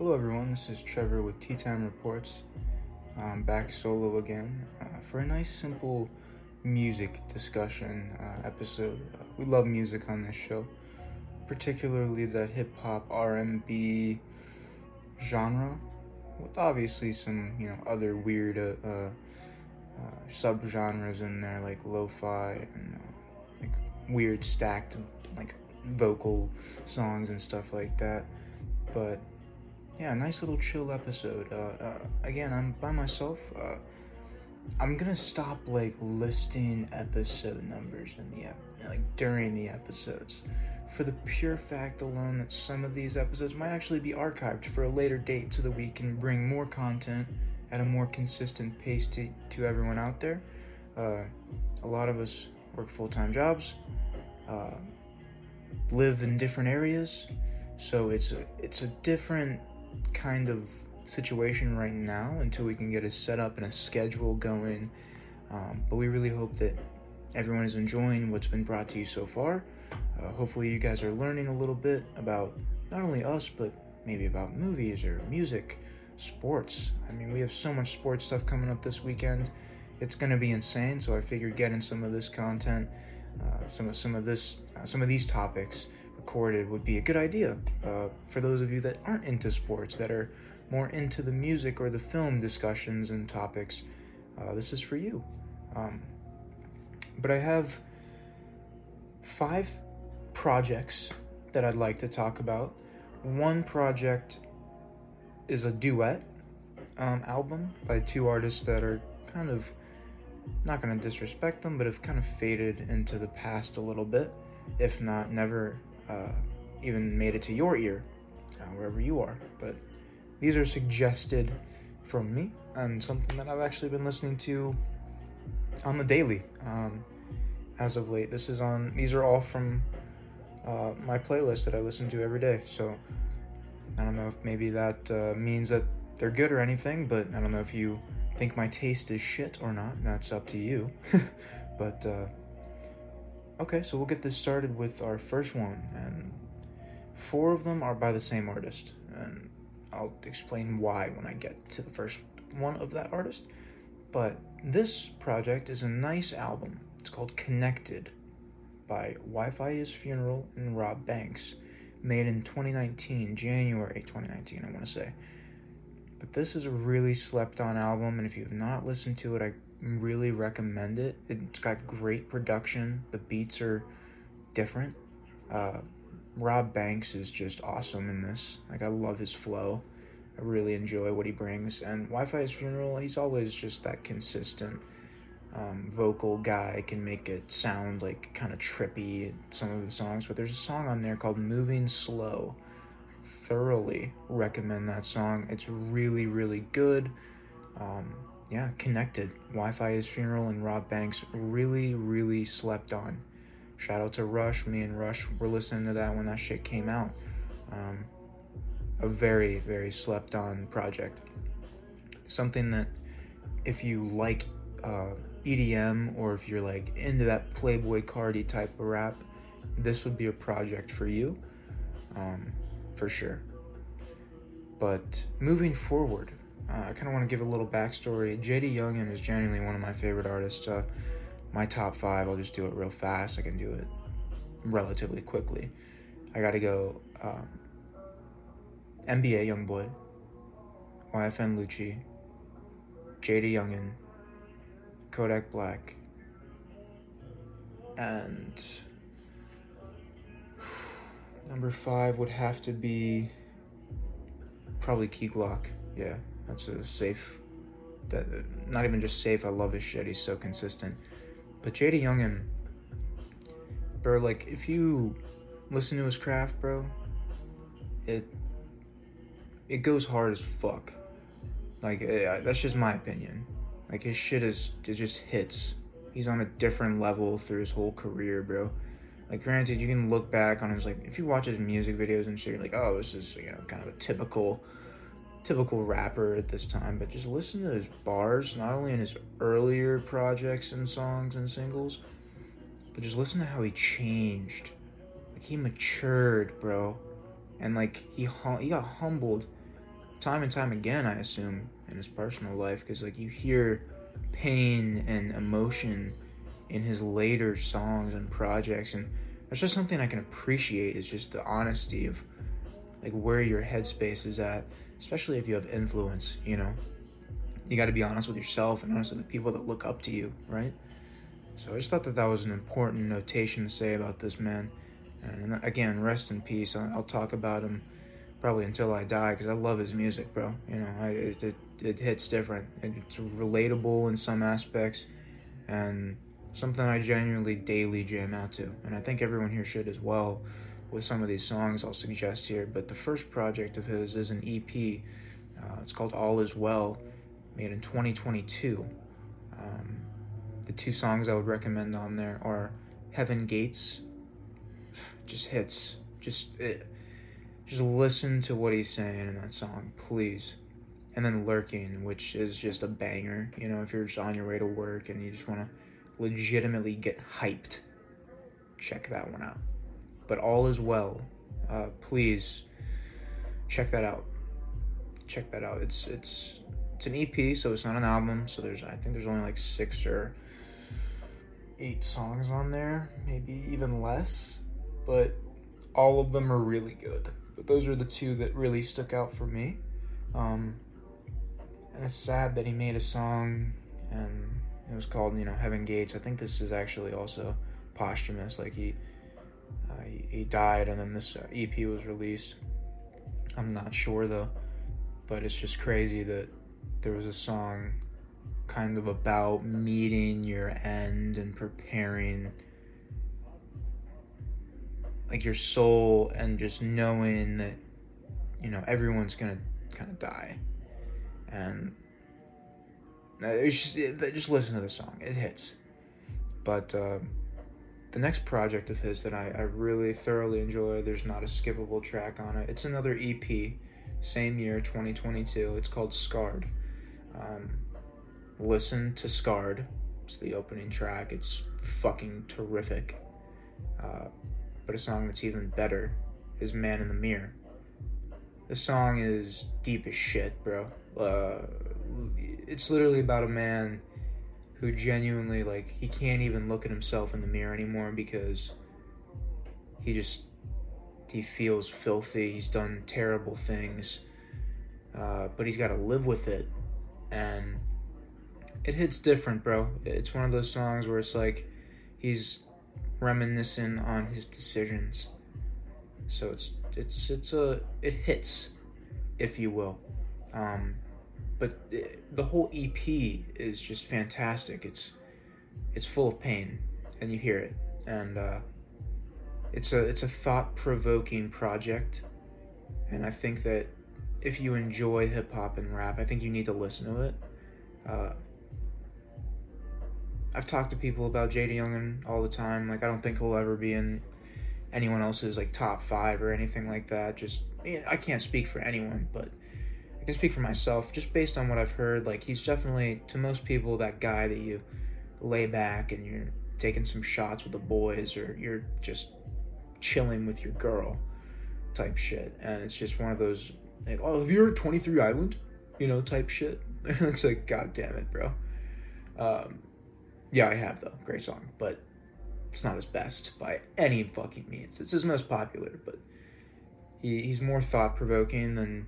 Hello, everyone. This is Trevor with Tea Time Reports. I'm back solo again uh, for a nice, simple music discussion uh, episode. Uh, we love music on this show, particularly that hip hop R&B genre, with obviously some you know other weird uh, uh, uh subgenres in there like lo-fi and uh, like weird stacked like vocal songs and stuff like that. But yeah, nice little chill episode. Uh, uh, again, I'm by myself. Uh, I'm gonna stop like listing episode numbers in the ep- like during the episodes, for the pure fact alone that some of these episodes might actually be archived for a later date, so that we can bring more content at a more consistent pace to to everyone out there. Uh, a lot of us work full time jobs, uh, live in different areas, so it's a it's a different kind of situation right now until we can get a setup and a schedule going. Um, but we really hope that everyone is enjoying what's been brought to you so far. Uh, hopefully, you guys are learning a little bit about not only us, but maybe about movies or music, sports. I mean, we have so much sports stuff coming up this weekend. It's going to be insane. So I figured getting some of this content, uh, some of some of this, uh, some of these topics recorded would be a good idea uh, for those of you that aren't into sports, that are more into the music or the film discussions and topics. Uh, this is for you. Um, but I have five projects that I'd like to talk about. One project is a duet um, album by two artists that are kind of not going to disrespect them, but have kind of faded into the past a little bit, if not never uh, even made it to your ear, uh, wherever you are. But these are suggested from me and something that I've actually been listening to on the daily um, as of late. This is on, these are all from uh, my playlist that I listen to every day. So I don't know if maybe that uh, means that they're good or anything, but I don't know if you think my taste is shit or not. That's up to you. but uh, Okay, so we'll get this started with our first one, and four of them are by the same artist, and I'll explain why when I get to the first one of that artist. But this project is a nice album. It's called Connected by Wifisfuneral and Robb Banks, made in 2019, January 2019, I want to say. But this is a really slept on album, and if you have not listened to it, I really recommend it. It's got great production. The beats are different. Uh, Robb Banks is just awesome in this. Like I love his flow. I really enjoy what he brings. And Wifisfuneral, he's always just that consistent um, vocal guy. Can make it sound like kind of trippy. Some of the songs, but there's a song on there called "Moving Slow." Thoroughly recommend that song. It's really really good. Um, yeah, connected. Wifisfuneral and Robb Banks really, really slept on. Shout out to Rush. Me and Rush were listening to that when that shit came out. Um, a very, very slept on project. Something that, if you like uh, EDM or if you're like into that Playboy Carti type of rap, this would be a project for you, um, for sure. But moving forward, uh, I kind of want to give a little backstory. JayDaYoungan is genuinely one of my favorite artists. Uh, my top five, I'll just do it real fast. I can do it relatively quickly. I got to go um, NBA Youngboy, YFN Lucci, JayDaYoungan, Kodak Black, and number five would have to be probably Key Glock. Yeah. That's a safe. That not even just safe. I love his shit. He's so consistent. But JayDaYoungan, bro, like if you listen to his craft, bro, it it goes hard as fuck. Like eh, it, that's just my opinion. Like his shit is it just hits. He's on a different level through his whole career, bro. Like granted, you can look back on his like if you watch his music videos and shit, you're like, oh, this is you know kind of a typical typical rapper at this time, but just listen to his bars, not only in his earlier projects and songs and singles, but just listen to how he changed. Like he matured, bro. And like he hum- he got humbled time and time again, I assume, in his personal life, because like you hear pain and emotion in his later songs and projects, and that's just something I can appreciate. Is just the honesty of like where your headspace is at, especially if you have influence. You know, you got to be honest with yourself and honest with the people that look up to you, right? So I just thought that that was an important notation to say about this man. And again, rest in peace. I'll talk about him probably until I die because I love his music, bro. You know, I, it, it, it hits different. It's relatable in some aspects and something I genuinely daily jam out to. And I think everyone here should as well with some of these songs I'll suggest here. But the first project of his is an EP. Uh, it's called All Is Well, made in 2022. Um, the two songs I would recommend on there are Heaven Gates, just hits. Just it, just listen to what he's saying in that song, please. And then Lurking, which is just a banger. You know, if you're just on your way to work and you just want to legitimately get hyped, check that one out. But All Is Well, uh, please check that out. Check that out. It's it's it's an EP, so it's not an album. So there's I think there's only like six or eight songs on there, maybe even less. But all of them are really good. But those are the two that really stuck out for me. Um, and it's sad that he made a song and it was called, you know, Heaven Gates. I think this is actually also posthumous. Like he, he, he died and then this EP was released. I'm not sure though, but it's just crazy that there was a song kind of about meeting your end and preparing like your soul and just knowing that you know everyone's gonna kind of die. And it's just, just listen to the song. It hits. But uh, the next project of his that I, I really thoroughly enjoy there's not a skippable track on it. It's another ep same year 2022 it's called scarred. Um, listen to scarred. It's the opening track. It's fucking terrific. Uh, but a song that's even better is Man in the Mirror. The song is deep as shit, bro. Uh, it's literally about a man who genuinely, like, he can't even look at himself in the mirror anymore because he just, he feels filthy. He's done terrible things, uh, but he's got to live with it. And it hits different, bro. It's one of those songs where it's like he's reminiscing on his decisions. So it's it's it's a it hits, if you will. Um, but the whole EP is just fantastic. It's it's full of pain, and you hear it, and uh, it's a it's a thought provoking project, and I think that if you enjoy hip hop and rap, I think you need to listen to it. Uh, I've talked to people about JayDaYoungan all the time. Like I don't think he'll ever be in anyone else's like top five or anything like that. Just I can't speak for anyone, but can speak for myself. Just based on what I've heard, like he's definitely to most people that guy that you lay back and you're taking some shots with the boys or you're just chilling with your girl type shit. And it's just one of those like, oh, have you heard Twenty Three Island? You know, type shit. it's like, god damn it, bro. Um, yeah, I have though. Great song, but it's not his best by any fucking means. It's his most popular, but he he's more thought provoking than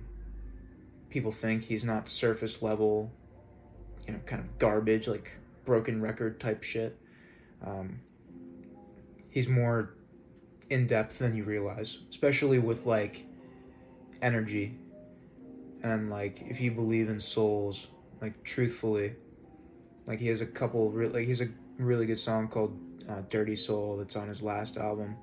people think. He's not surface level, you know, kind of garbage like broken record type shit. Um, he's more in depth than you realize, especially with like energy and like if you believe in souls, like truthfully like he has a couple re- like he's a really good song called uh, "Dirty Soul" that's on his last album,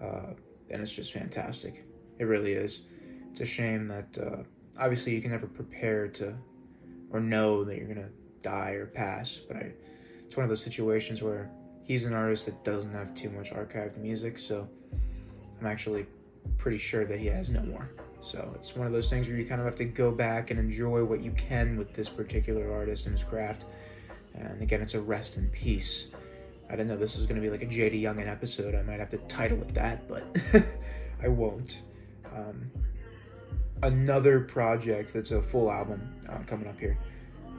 uh, and it's just fantastic. It really is. It's a shame that uh, obviously you can never prepare to or know that you're gonna die or pass, but I, it's one of those situations where he's an artist that doesn't have too much archived music, so I'm actually pretty sure that he has no more. So it's one of those things where you kind of have to go back and enjoy what you can with this particular artist and his craft and again, it's a rest in peace. I didn't know this was going to be like a JayDaYoungan episode. I might have to title it that, but I won't. Um, another project that's a full album uh, coming up here.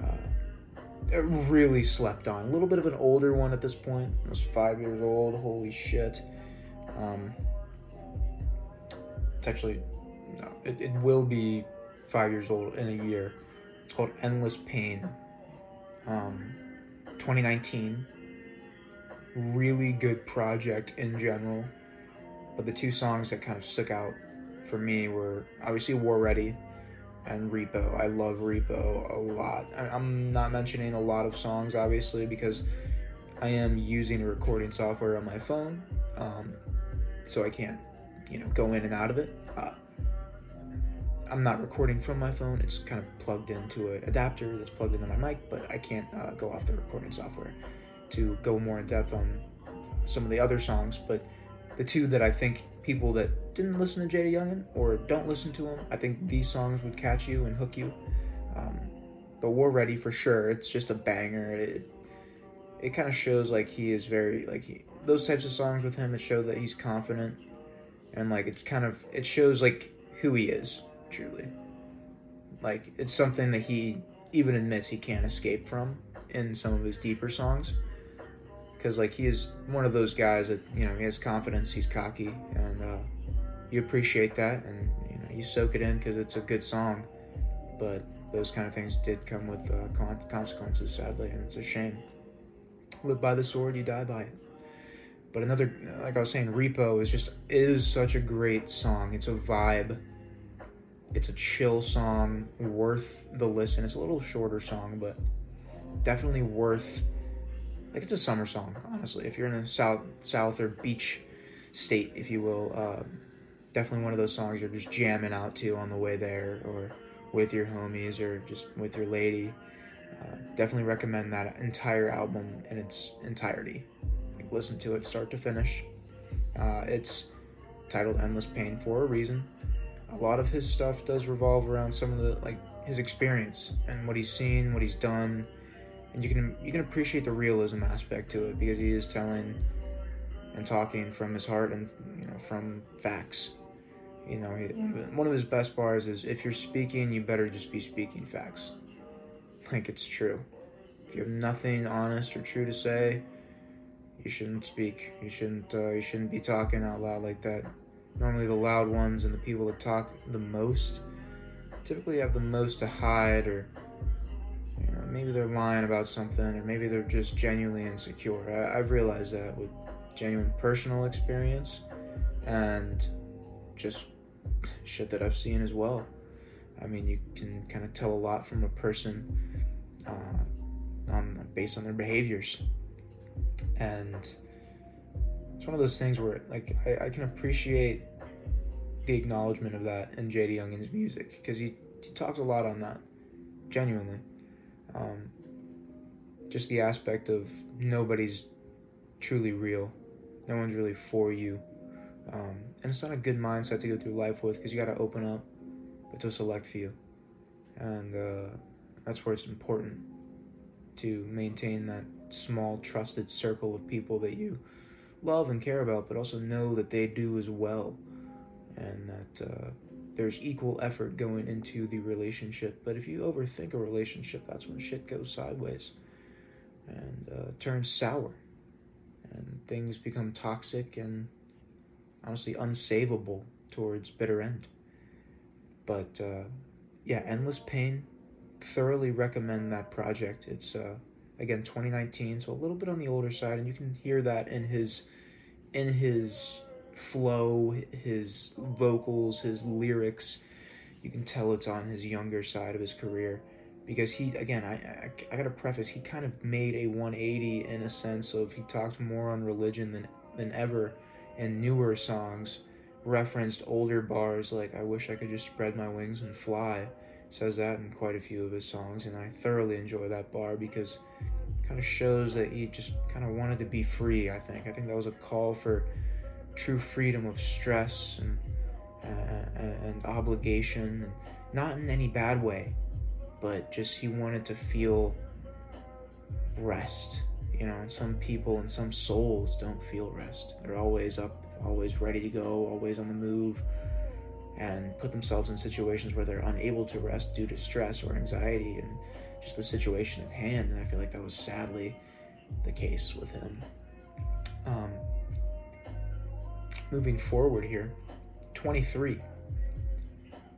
Uh, really slept on. A little bit of an older one at this point. It was five years old. Holy shit. Um, it's actually, no, it, it will be five years old in a year. It's called Endless Pain. Um, 2019. Really good project in general. But the two songs that kind of stuck out for me were obviously War Ready and Repo. I love Repo a lot. I'm not mentioning a lot of songs, obviously, because I am using a recording software on my phone, um, so I can't, you know, go in and out of it. Uh, I'm not recording from my phone. It's kind of plugged into an adapter that's plugged into my mic, but I can't uh, go off the recording software to go more in depth on some of the other songs. But the two that I think people that didn't listen to JayDaYoungan or don't listen to him, I think these songs would catch you and hook you. Um, but War Ready for sure. It's just a banger. It it kind of shows like he is very like he, those types of songs with him. It show that he's confident and like it kind of it shows like who he is truly. Like it's something that he even admits he can't escape from in some of his deeper songs because like he is one of those guys that you know he has confidence, he's cocky, and uh, you appreciate that, and you know you soak it in because it's a good song. But those kind of things did come with uh, con- consequences, sadly, and it's a shame. Live by the sword, you die by it. But another, like I was saying, Repo is just is such a great song. It's a vibe. It's a chill song, worth the listen. It's a little shorter song, but definitely worth like it's a summer song, honestly. If you're in a south south or beach state, if you will, uh, definitely one of those songs you're just jamming out to on the way there, or with your homies, or just with your lady. Uh, definitely recommend that entire album in its entirety. Like listen to it start to finish. Uh, it's titled "Endless Pain" for a reason. A lot of his stuff does revolve around some of the like his experience and what he's seen, what he's done and you can you can appreciate the realism aspect to it because he is telling and talking from his heart and you know from facts. You know, he, one of his best bars is if you're speaking, you better just be speaking facts. Like it's true. If you have nothing honest or true to say, you shouldn't speak. You shouldn't uh, you shouldn't be talking out loud like that. Normally, the loud ones and the people that talk the most typically have the most to hide or maybe they're lying about something, or maybe they're just genuinely insecure. I, I've realized that with genuine personal experience and just shit that I've seen as well. I mean, you can kind of tell a lot from a person uh, on based on their behaviors, and it's one of those things where like I, I can appreciate the acknowledgement of that in JayDaYoungan's music because he he talks a lot on that, genuinely. Um, just the aspect of nobody's truly real, no one's really for you. Um, and it's not a good mindset to go through life with because you got to open up, but to a select few. And uh, that's where it's important to maintain that small, trusted circle of people that you love and care about, but also know that they do as well. And that uh, there's equal effort going into the relationship. But if you overthink a relationship, that's when shit goes sideways and uh, turns sour, and things become toxic and honestly unsavable towards bitter end. But uh, yeah, endless pain. Thoroughly recommend that project. It's uh, again 2019, so a little bit on the older side, and you can hear that in his in his flow, his vocals, his lyrics. You can tell it's on his younger side of his career. Because he again I, I, I gotta preface he kind of made a 180 in a sense of he talked more on religion than than ever. And newer songs referenced older bars like I wish I could just spread my wings and fly says that in quite a few of his songs. And I thoroughly enjoy that bar because kind of shows that he just kind of wanted to be free I think. I think that was a call for true freedom of stress and uh, and obligation, not in any bad way, but just he wanted to feel rest. You know, and some people and some souls don't feel rest. They're always up, always ready to go, always on the move, and put themselves in situations where they're unable to rest due to stress or anxiety and just the situation at hand. And I feel like that was sadly the case with him. Um, moving forward here, 23,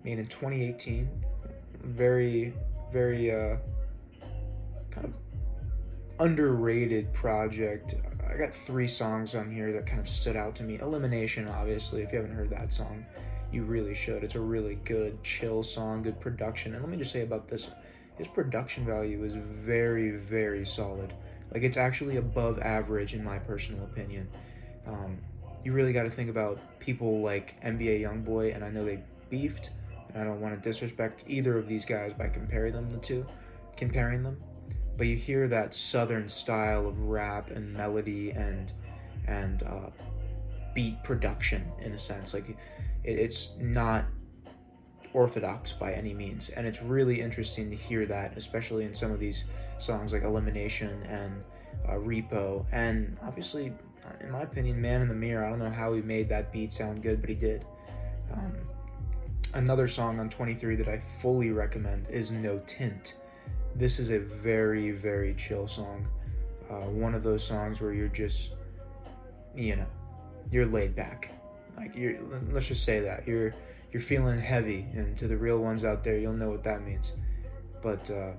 made in 2018, very, very uh, kind of underrated project. I got three songs on here that kind of stood out to me. Elimination, obviously, if you haven't heard that song, you really should. It's a really good, chill song, good production. And let me just say about this his production value is very, very solid. Like, it's actually above average, in my personal opinion. Um, you really got to think about people like NBA Youngboy, and I know they beefed, and I don't want to disrespect either of these guys by comparing them the two, comparing them. But you hear that southern style of rap and melody and and uh, beat production in a sense. Like it, it's not orthodox by any means, and it's really interesting to hear that, especially in some of these songs like Elimination and uh, Repo, and obviously, in my opinion, Man in the Mirror. I don't know how he made that beat sound good, but he did. Um, another song on 23 that I fully recommend is No Tint. This is a very, very chill song. Uh, one of those songs where you're just, you know, you're laid back. Like you're, let's just say that you're you're feeling heavy, and to the real ones out there, you'll know what that means. But uh,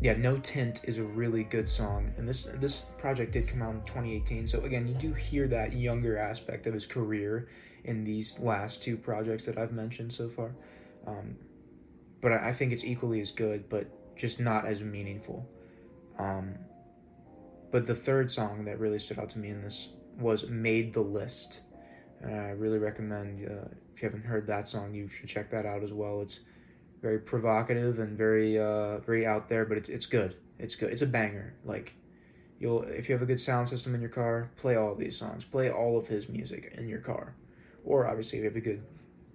yeah, No Tint is a really good song, and this this project did come out in 2018. So again, you do hear that younger aspect of his career in these last two projects that I've mentioned so far. Um, but I, I, think it's equally as good, but just not as meaningful. Um, but the third song that really stood out to me in this was "Made the List." And I really recommend uh, if you haven't heard that song, you should check that out as well. It's very provocative and very uh, very out there, but it's it's good. It's good. It's a banger. Like you'll if you have a good sound system in your car, play all these songs. Play all of his music in your car, or obviously if you have a good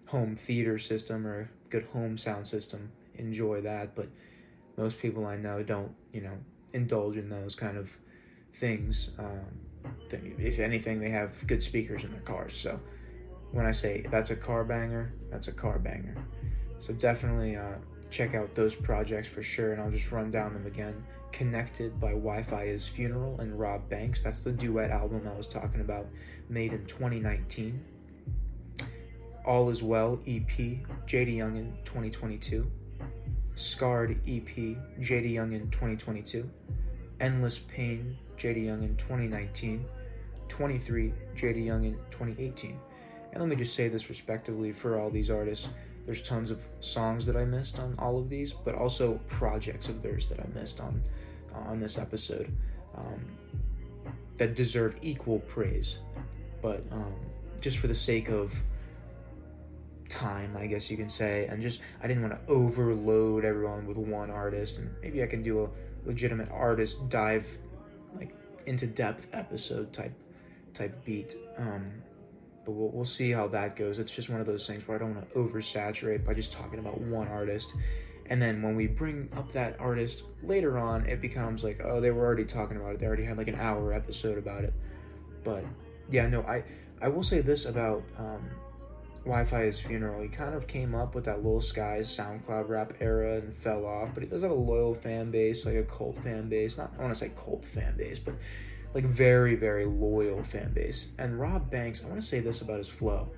home theater system or a good home sound system, enjoy that. But most people I know don't you know indulge in those kind of things. Um, if anything, they have good speakers in their cars. So when I say that's a car banger, that's a car banger. So definitely uh, check out those projects for sure, and I'll just run down them again. Connected by Wifisfuneral and Robb Banks. That's the duet album I was talking about, made in 2019. All Is Well EP, JayDaYoungan 2022. Scarred EP, JayDaYoungan 2022. Endless Pain, JayDaYoungan 2019. 23, JayDaYoungan 2018. And let me just say this respectively for all these artists there's tons of songs that I missed on all of these, but also projects of theirs that I missed on uh, on this episode um, that deserve equal praise. But um, just for the sake of time, I guess you can say, and just I didn't want to overload everyone with one artist, and maybe I can do a legitimate artist dive like into depth episode type type beat. Um, but we'll, we'll see how that goes. It's just one of those things where I don't want to oversaturate by just talking about one artist. And then when we bring up that artist later on, it becomes like, oh, they were already talking about it. They already had like an hour episode about it. But yeah, no, I I will say this about um, Wifisfuneral. He kind of came up with that Lil Skies SoundCloud rap era and fell off, but he does have a loyal fan base, like a cult fan base. Not I want to say cult fan base, but like very very loyal fan base. And Robb Banks, I want to say this about his flow,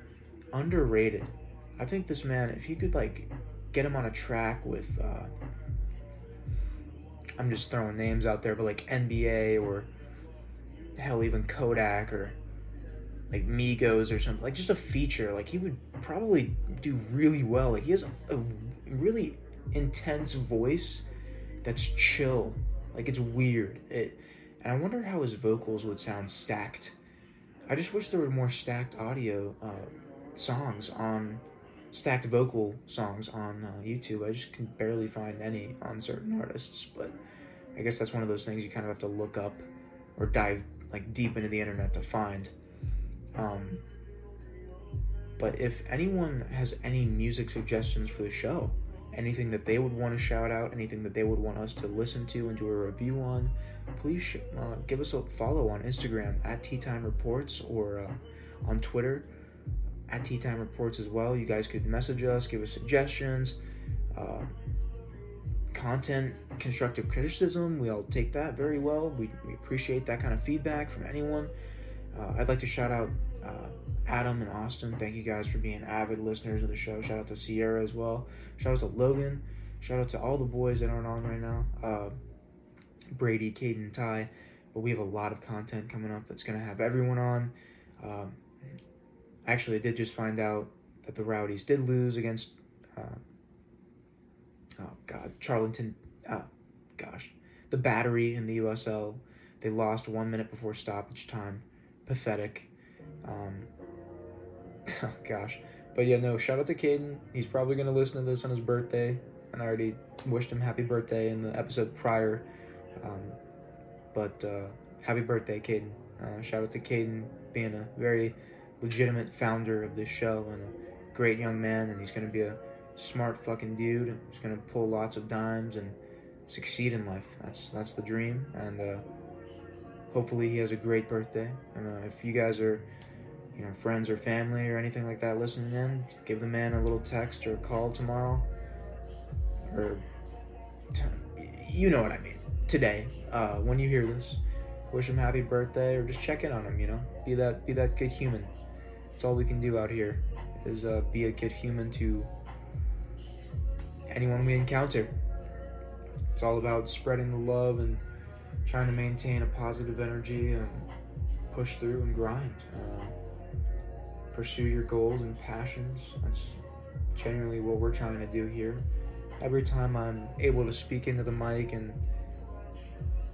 underrated. I think this man, if you could like get him on a track with, uh, I'm just throwing names out there, but like NBA or hell even Kodak or like Migos or something, like just a feature, like he would probably do really well. Like he has a, a really intense voice that's chill. Like it's weird. It and I wonder how his vocals would sound stacked. I just wish there were more stacked audio uh, songs on stacked vocal songs on uh, YouTube. I just can barely find any on certain artists, but I guess that's one of those things you kind of have to look up or dive like deep into the internet to find. Um, but if anyone has any music suggestions for the show, anything that they would want to shout out, anything that they would want us to listen to and do a review on, please uh, give us a follow on Instagram at Tea Time Reports or uh, on Twitter at Tea Time Reports as well. You guys could message us, give us suggestions, uh, content, constructive criticism. We all take that very well. We, we appreciate that kind of feedback from anyone. Uh, I'd like to shout out uh, Adam and Austin. Thank you guys for being avid listeners of the show. Shout out to Sierra as well. Shout out to Logan. Shout out to all the boys that aren't on right now. Uh, Brady, Caden, Ty. But we have a lot of content coming up that's going to have everyone on. Um, actually, I did just find out that the Rowdies did lose against, uh, oh God, Charleston. Oh, gosh, the Battery in the USL. They lost one minute before stoppage time. Pathetic. Um, oh gosh, but yeah, no. Shout out to Caden. He's probably gonna listen to this on his birthday, and I already wished him happy birthday in the episode prior. Um, but uh, happy birthday, Caden. Uh, shout out to Caden being a very legitimate founder of this show and a great young man, and he's going to be a smart fucking dude. He's going to pull lots of dimes and succeed in life. That's that's the dream, and uh, hopefully he has a great birthday. And uh, if you guys are, you know, friends or family or anything like that listening in, give the man a little text or call tomorrow, or t- you know what I mean. Today, uh, when you hear this, wish him happy birthday or just check in on him. You know, be that be that good human. That's all we can do out here is uh, be a good human to anyone we encounter. It's all about spreading the love and trying to maintain a positive energy and push through and grind. Uh, pursue your goals and passions. That's generally what we're trying to do here. Every time I'm able to speak into the mic and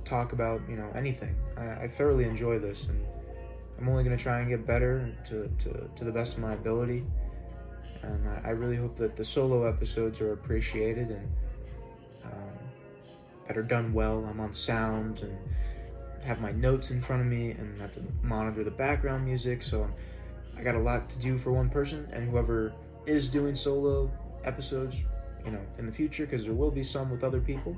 talk about, you know, anything, I, I thoroughly enjoy this and I'm only going to try and get better to, to, to the best of my ability. And I, I really hope that the solo episodes are appreciated and that are done well. I'm on sound and have my notes in front of me and have to monitor the background music. So I got a lot to do for one person, and whoever is doing solo episodes, you know, in the future, because there will be some with other people,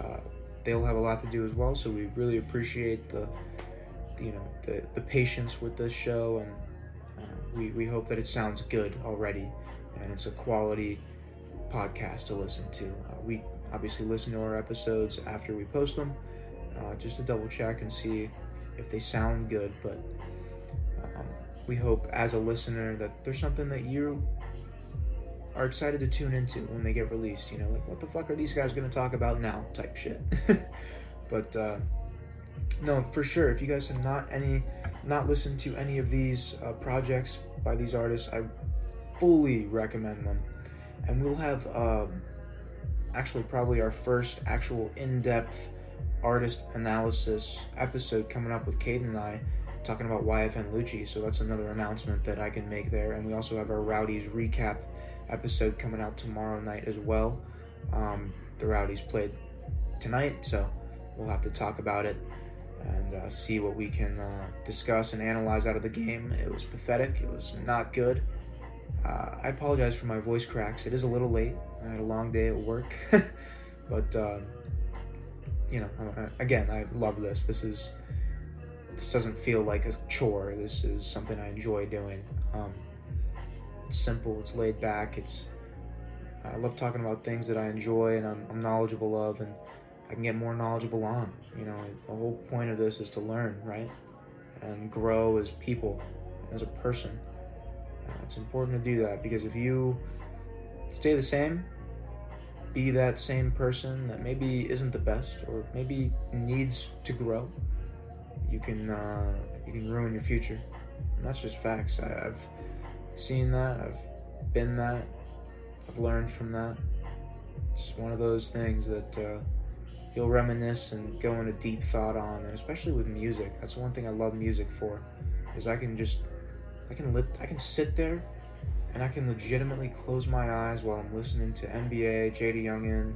uh, they'll have a lot to do as well. So we really appreciate the you know the the patience with this show, and uh, we we hope that it sounds good already, and it's a quality podcast to listen to. Uh, we obviously listen to our episodes after we post them, uh, just to double check and see if they sound good. But um, we hope as a listener that there's something that you are excited to tune into when they get released. You know, like what the fuck are these guys going to talk about now? Type shit. but uh, no, for sure. If you guys have not any, not listened to any of these uh, projects by these artists, I fully recommend them. And we'll have um, actually probably our first actual in-depth artist analysis episode coming up with Caden and I talking about YFN Lucci. So that's another announcement that I can make there. And we also have our Rowdies recap episode coming out tomorrow night as well. Um, the Rowdies played tonight, so we'll have to talk about it and uh, see what we can uh, discuss and analyze out of the game. It was pathetic. It was not good. Uh, I apologize for my voice cracks. It is a little late. I had a long day at work, but um, you know, again, I love this. This is this doesn't feel like a chore. This is something I enjoy doing. Um, it's simple. It's laid back. It's I love talking about things that I enjoy and I'm, I'm knowledgeable of, and I can get more knowledgeable on. You know, the whole point of this is to learn, right? And grow as people, as a person. Uh, it's important to do that because if you stay the same, be that same person that maybe isn't the best or maybe needs to grow, you can uh, you can ruin your future. And that's just facts. I, have seen that. I've been that. I've learned from that. It's one of those things that. Uh, you'll reminisce and go into deep thought on, and especially with music. That's one thing I love music for, is I can just, I can lit, I can sit there, and I can legitimately close my eyes while I'm listening to NBA, JayDaYoungan,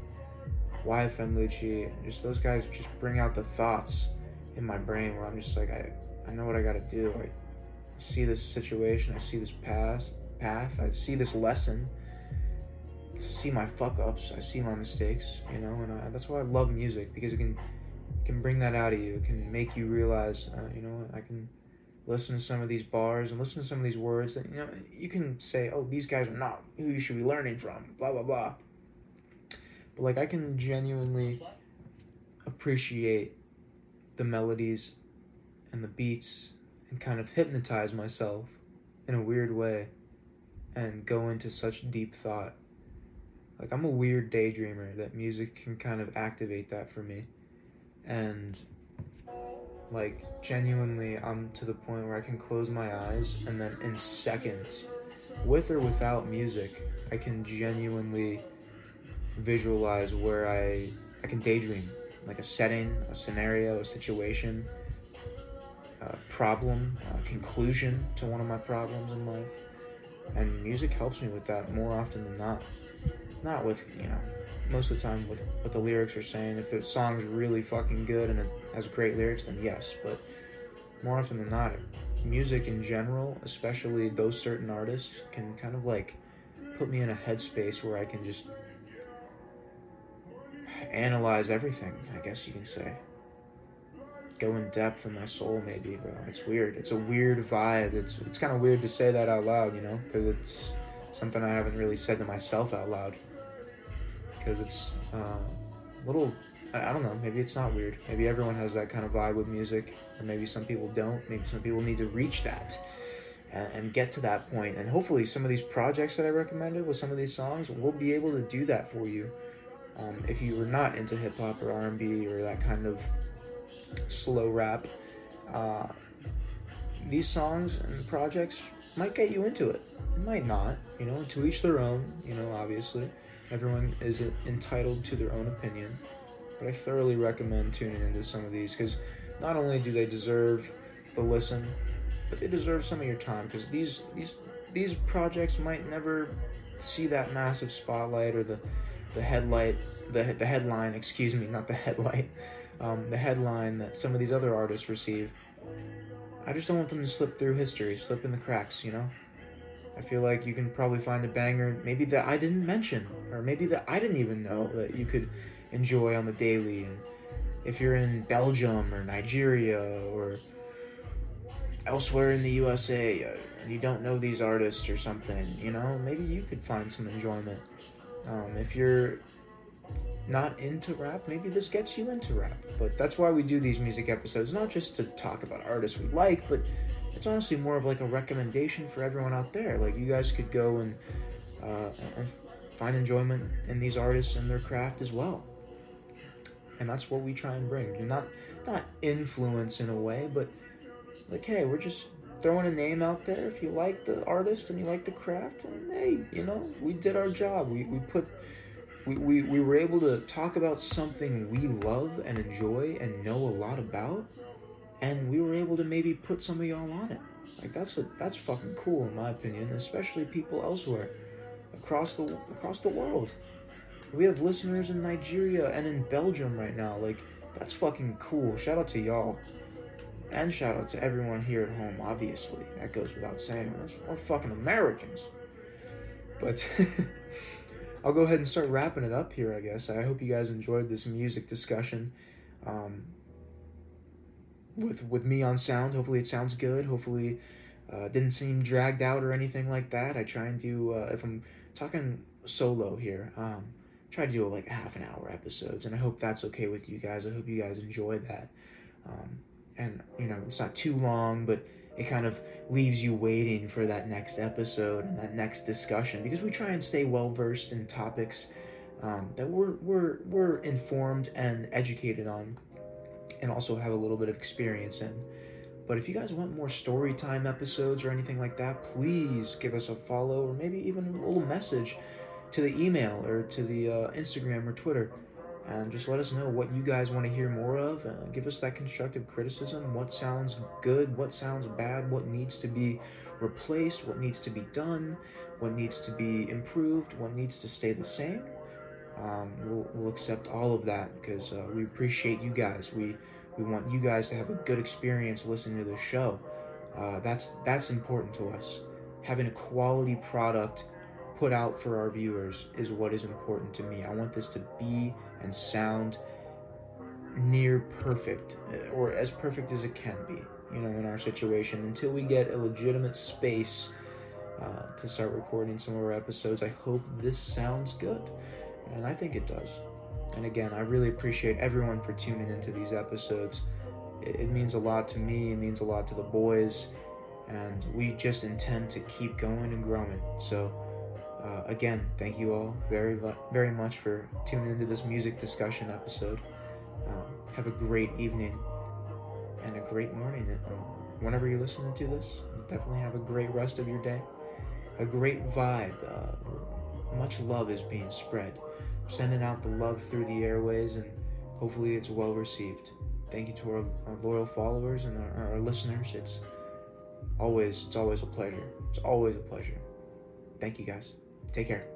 YFN Lucci, just those guys just bring out the thoughts in my brain where I'm just like, I, I know what I gotta do. I see this situation, I see this path, path, I see this lesson I see my fuck ups, I see my mistakes, you know, and I, that's why I love music because it can can bring that out of you. It can make you realize, uh, you know, I can listen to some of these bars and listen to some of these words that you know you can say, oh, these guys are not who you should be learning from, blah blah blah. But like I can genuinely appreciate the melodies and the beats and kind of hypnotize myself in a weird way and go into such deep thought. Like I'm a weird daydreamer that music can kind of activate that for me. And like genuinely I'm to the point where I can close my eyes and then in seconds with or without music, I can genuinely visualize where I I can daydream like a setting, a scenario, a situation, a problem, a conclusion to one of my problems in life. And music helps me with that more often than not. Not with, you know, most of the time with what the lyrics are saying. If the song's really fucking good and it has great lyrics, then yes. But more often than not, music in general, especially those certain artists, can kind of like put me in a headspace where I can just analyze everything, I guess you can say. Go in depth in my soul, maybe, bro. It's weird. It's a weird vibe. It's it's kind of weird to say that out loud, you know, because it's something I haven't really said to myself out loud. Because it's uh, a little, I, I don't know. Maybe it's not weird. Maybe everyone has that kind of vibe with music, or maybe some people don't. Maybe some people need to reach that and, get to that point. And hopefully, some of these projects that I recommended with some of these songs will be able to do that for you um, if you were not into hip hop or R and B or that kind of slow rap, uh, these songs and projects might get you into it. It might not, you know. To each their own, you know. Obviously, everyone is entitled to their own opinion, but I thoroughly recommend tuning into some of these because not only do they deserve the listen, but they deserve some of your time because these these these projects might never see that massive spotlight or the the headlight, the the headline, excuse me, not the headlight, um, the headline that some of these other artists receive. I just don't want them to slip through history, slip in the cracks, you know. I feel like you can probably find a banger, maybe that I didn't mention, or maybe that I didn't even know that you could enjoy on the daily. And if you're in Belgium or Nigeria or elsewhere in the USA uh, and you don't know these artists or something, you know, maybe you could find some enjoyment. Um, if you're not into rap, maybe this gets you into rap. But that's why we do these music episodes, not just to talk about artists we like, but it's honestly more of like a recommendation for everyone out there. Like you guys could go and uh, and find enjoyment in these artists and their craft as well. And that's what we try and bring. Not not influence in a way, but like hey, we're just throwing a name out there. If you like the artist and you like the craft, and hey, you know, we did our job. We, we put, we, we, we were able to talk about something we love and enjoy and know a lot about, and we were able to maybe put some of y'all on it. Like that's a that's fucking cool in my opinion, especially people elsewhere across the across the world. We have listeners in Nigeria and in Belgium right now. Like that's fucking cool. Shout out to y'all. And shout out to everyone here at home, obviously. That goes without saying. we're fucking Americans. But I'll go ahead and start wrapping it up here, I guess. I hope you guys enjoyed this music discussion. Um, with with me on sound. Hopefully it sounds good. Hopefully uh, didn't seem dragged out or anything like that. I try and do uh, if I'm talking solo here. Um, try to do like half an hour episodes, and I hope that's okay with you guys. I hope you guys enjoy that. Um, and you know it's not too long but it kind of leaves you waiting for that next episode and that next discussion because we try and stay well versed in topics um, that we're, we're we're informed and educated on and also have a little bit of experience in but if you guys want more story time episodes or anything like that please give us a follow or maybe even a little message to the email or to the uh, instagram or twitter and just let us know what you guys want to hear more of. Uh, give us that constructive criticism. What sounds good? What sounds bad? What needs to be replaced? What needs to be done? What needs to be improved? What needs to stay the same? Um, we'll, we'll accept all of that because uh, we appreciate you guys. We we want you guys to have a good experience listening to the show. Uh, that's that's important to us. Having a quality product put out for our viewers is what is important to me. I want this to be and sound near perfect, uh, or as perfect as it can be. you know, in our situation until we get a legitimate space uh, to start recording some of our episodes. I hope this sounds good, and I think it does. And again, I really appreciate everyone for tuning into these episodes. It, it means a lot to me, it means a lot to the boys, and we just intend to keep going and growing. So, uh, again, thank you all very, very much for tuning into this music discussion episode. Uh, have a great evening and a great morning. Uh, whenever you're listening to this, definitely have a great rest of your day. A great vibe. Uh, much love is being spread. sending out the love through the airways, and hopefully it's well received. Thank you to our, our loyal followers and our, our listeners. It's always it's always a pleasure. It's always a pleasure. Thank you guys. Take care.